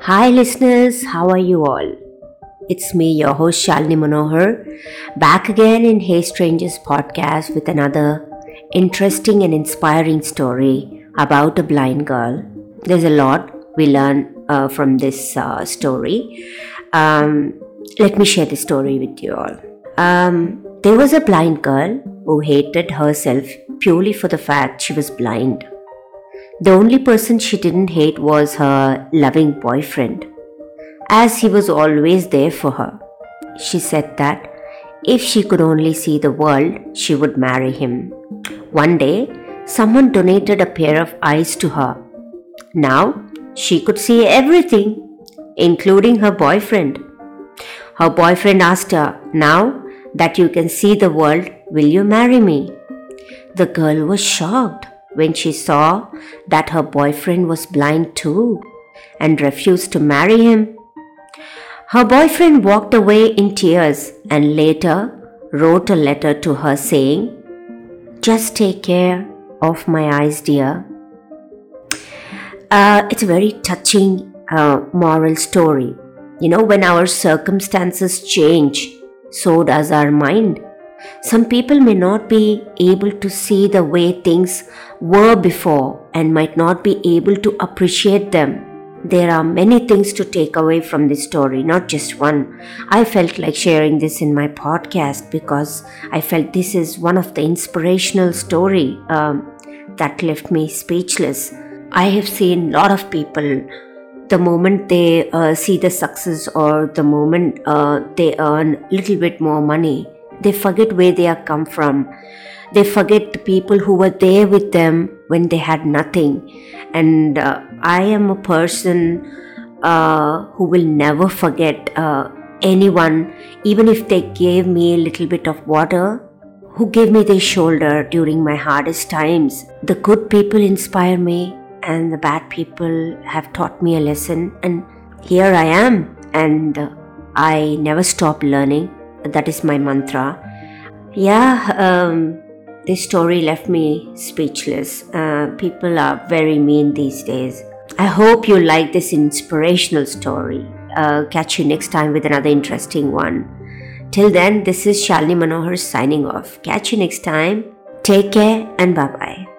Hi, listeners, how are you all? It's me, your host Shalini Manohar, back again in Hey Strangers podcast with another interesting and inspiring story about a blind girl. There's a lot we learn uh, from this uh, story. Um, let me share the story with you all. Um, there was a blind girl who hated herself purely for the fact she was blind. The only person she didn't hate was her loving boyfriend, as he was always there for her. She said that if she could only see the world, she would marry him. One day, someone donated a pair of eyes to her. Now, she could see everything, including her boyfriend. Her boyfriend asked her, Now that you can see the world, will you marry me? The girl was shocked when she saw that her boyfriend was blind too and refused to marry him. Her boyfriend walked away in tears and later wrote a letter to her saying, Just take care of my eyes, dear. Uh, it's a very touching uh, moral story. You know, when our circumstances change, so does our mind. Some people may not be able to see the way things were before and might not be able to appreciate them. There are many things to take away from this story, not just one. I felt like sharing this in my podcast because I felt this is one of the inspirational story um, that left me speechless. I have seen a lot of people the moment they uh, see the success or the moment uh, they earn a little bit more money they forget where they are come from. They forget the people who were there with them when they had nothing. And uh, i am a person uh, who will never forget uh, anyone even if they gave me a little bit of water who gave me their shoulder during my hardest times. The good people inspire me and the bad people have taught me a lesson. And here i am and i never stop learning that is my mantra. Yeah, um, this story left me speechless. Uh, people are very mean these days. I hope you like this inspirational story. Uh, catch you next time with another interesting one. Till then, this is Shalini Manohar signing off. Catch you next time. Take care and bye bye.